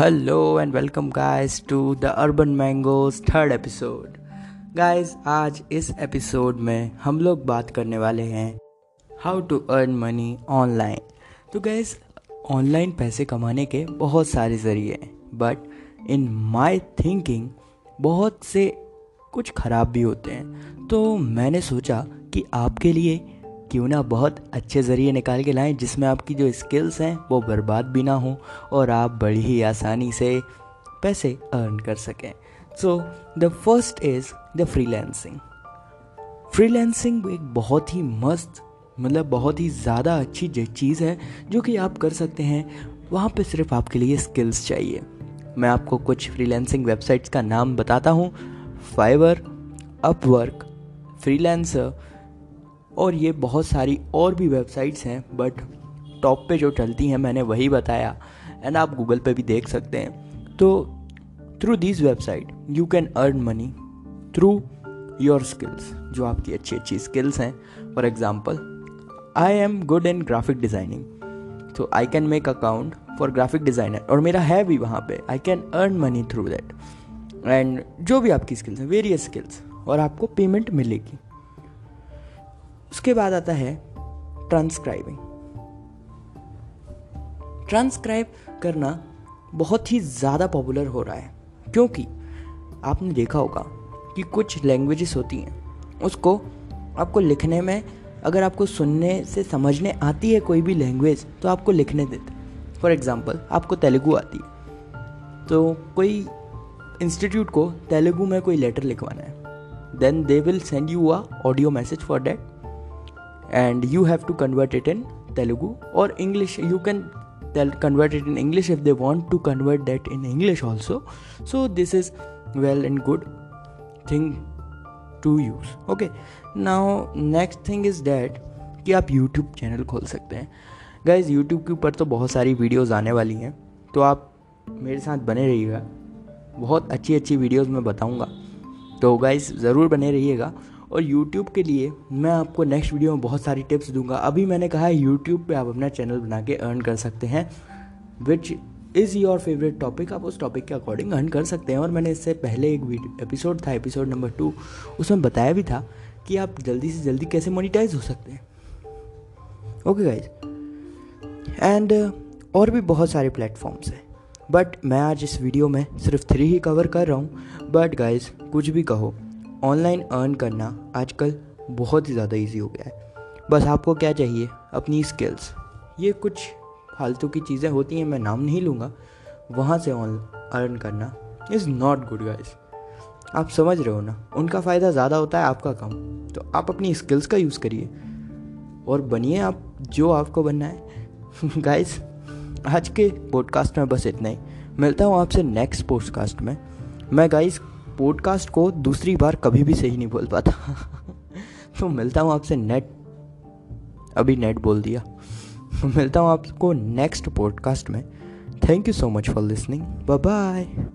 Hello and welcome guys to the Urban Mangoes third episode guys आज इस episode में हम लोग बात करने वाले हैं how to earn money online तो गाइस ऑनलाइन पैसे कमाने के बहुत सारे ज़रिए हैं बट इन माय थिंकिंग बहुत से कुछ ख़राब भी होते हैं। तो मैंने सोचा कि आपके लिए क्यों ना बहुत अच्छे ज़रिए निकाल के लाएँ, जिसमें आपकी जो स्किल्स हैं, वो बर्बाद भी ना हो और आप बड़ी ही आसानी से पैसे अर्न कर सकें। So the first is the freelancing freelancing एक बहुत ही मस्त मतलब बहुत ही ज़्यादा अच्छी चीज़ है, जो कि आप कर सकते हैं। वहाँ पे सिर्फ़ आपके लिए स्किल्स चाहिए। मैं आपको कुछ फ्रीलैंसिंग वेबसाइट्स का नाम बताता हूँ। फाइवर अपवर्क फ्रीलैंसर और ये बहुत सारी और भी वेबसाइट्स हैं बट टॉप पे जो चलती हैं, मैंने वही बताया। एंड आप गूगल पे भी देख सकते हैं। तो through this website you can earn money through your skills जो आपकी अच्छी अच्छी स्किल्स हैं। For example I am good in graphic designing तो I can make account for graphic designer और मेरा है भी वहाँ पे। I can earn money through that and जो भी आपकी स्किल्स हैं वेरियस स्किल्स और आपको पेमेंट मिलेगी। उसके बाद आता है ट्रांसक्राइबिंग ट्रांसक्राइब करना बहुत ही ज़्यादा पॉपुलर हो रहा है, क्योंकि आपने देखा होगा कि कुछ लैंग्वेजेस होती हैं, उसको आपको लिखने में, अगर आपको सुनने से समझने आती है कोई भी लैंग्वेज तो आपको लिखने देते फॉर एग्ज़ाम्पल आपको तेलुगु आती है तो कोई इंस्टीट्यूट को तेलुगु में कोई लेटर लिखवाना है। Then they will send you a audio message for that and you have to convert it in Telugu or English. You can tell, convert it in English if they want to convert that in English also. So this is well and good thing to use. Okay, now next thing is that कि आप YouTube channel खोल सकते हैं guys YouTube के ऊपर तो बहुत सारी वीडियोस आने वाली हैं तो आप मेरे साथ बने रहिएगा बहुत अच्छी अच्छी वीडियोस मैं बताऊँगा तो गाइज़ ज़रूर बने रहिएगा और यूट्यूब के लिए मैं आपको नेक्स्ट वीडियो में बहुत सारी टिप्स दूँगा। अभी मैंने कहा है यूट्यूब पे आप अपना चैनल बना के अर्न कर सकते हैं which is your favourite topic आप उस टॉपिक के अकॉर्डिंग अर्न कर सकते हैं। और मैंने इससे पहले एक एपिसोड था एपिसोड नंबर टू उसमें बताया भी था कि आप जल्दी से जल्दी कैसे मोनिटाइज हो सकते हैं। ओके गाइज़ एंड और भी बहुत सारे प्लेटफॉर्म्स हैं। बट मैं आज इस वीडियो में सिर्फ़ थ्री ही कवर कर रहा हूँ। बट गाइज़ कुछ भी कहो ऑनलाइन अर्न करना आजकल बहुत ही ज़्यादा इजी हो गया है। बस आपको क्या चाहिए? अपनी स्किल्स ये कुछ फालतू की चीज़ें होती हैं, मैं नाम नहीं लूँगा। वहाँ से ऑन, अर्न करना इज़ नॉट गुड गाइस आप समझ रहे हो ना? उनका फ़ायदा ज़्यादा होता है आपका कम। तो आप अपनी स्किल्स का यूज़ करिए। और बनिए आप, जो आपको बनना है। गाइस आज के पॉडकास्ट में बस इतना ही। मिलता हूँ आपसे नेक्स्ट पॉडकास्ट में। मैं गाइस पॉडकास्ट को दूसरी बार कभी भी सही नहीं बोल पाता। तो मिलता हूँ आपसे नेट। अभी नेट बोल दिया। मिलता हूँ आपको नेक्स्ट पॉडकास्ट में। Thank you so much for listening bye bye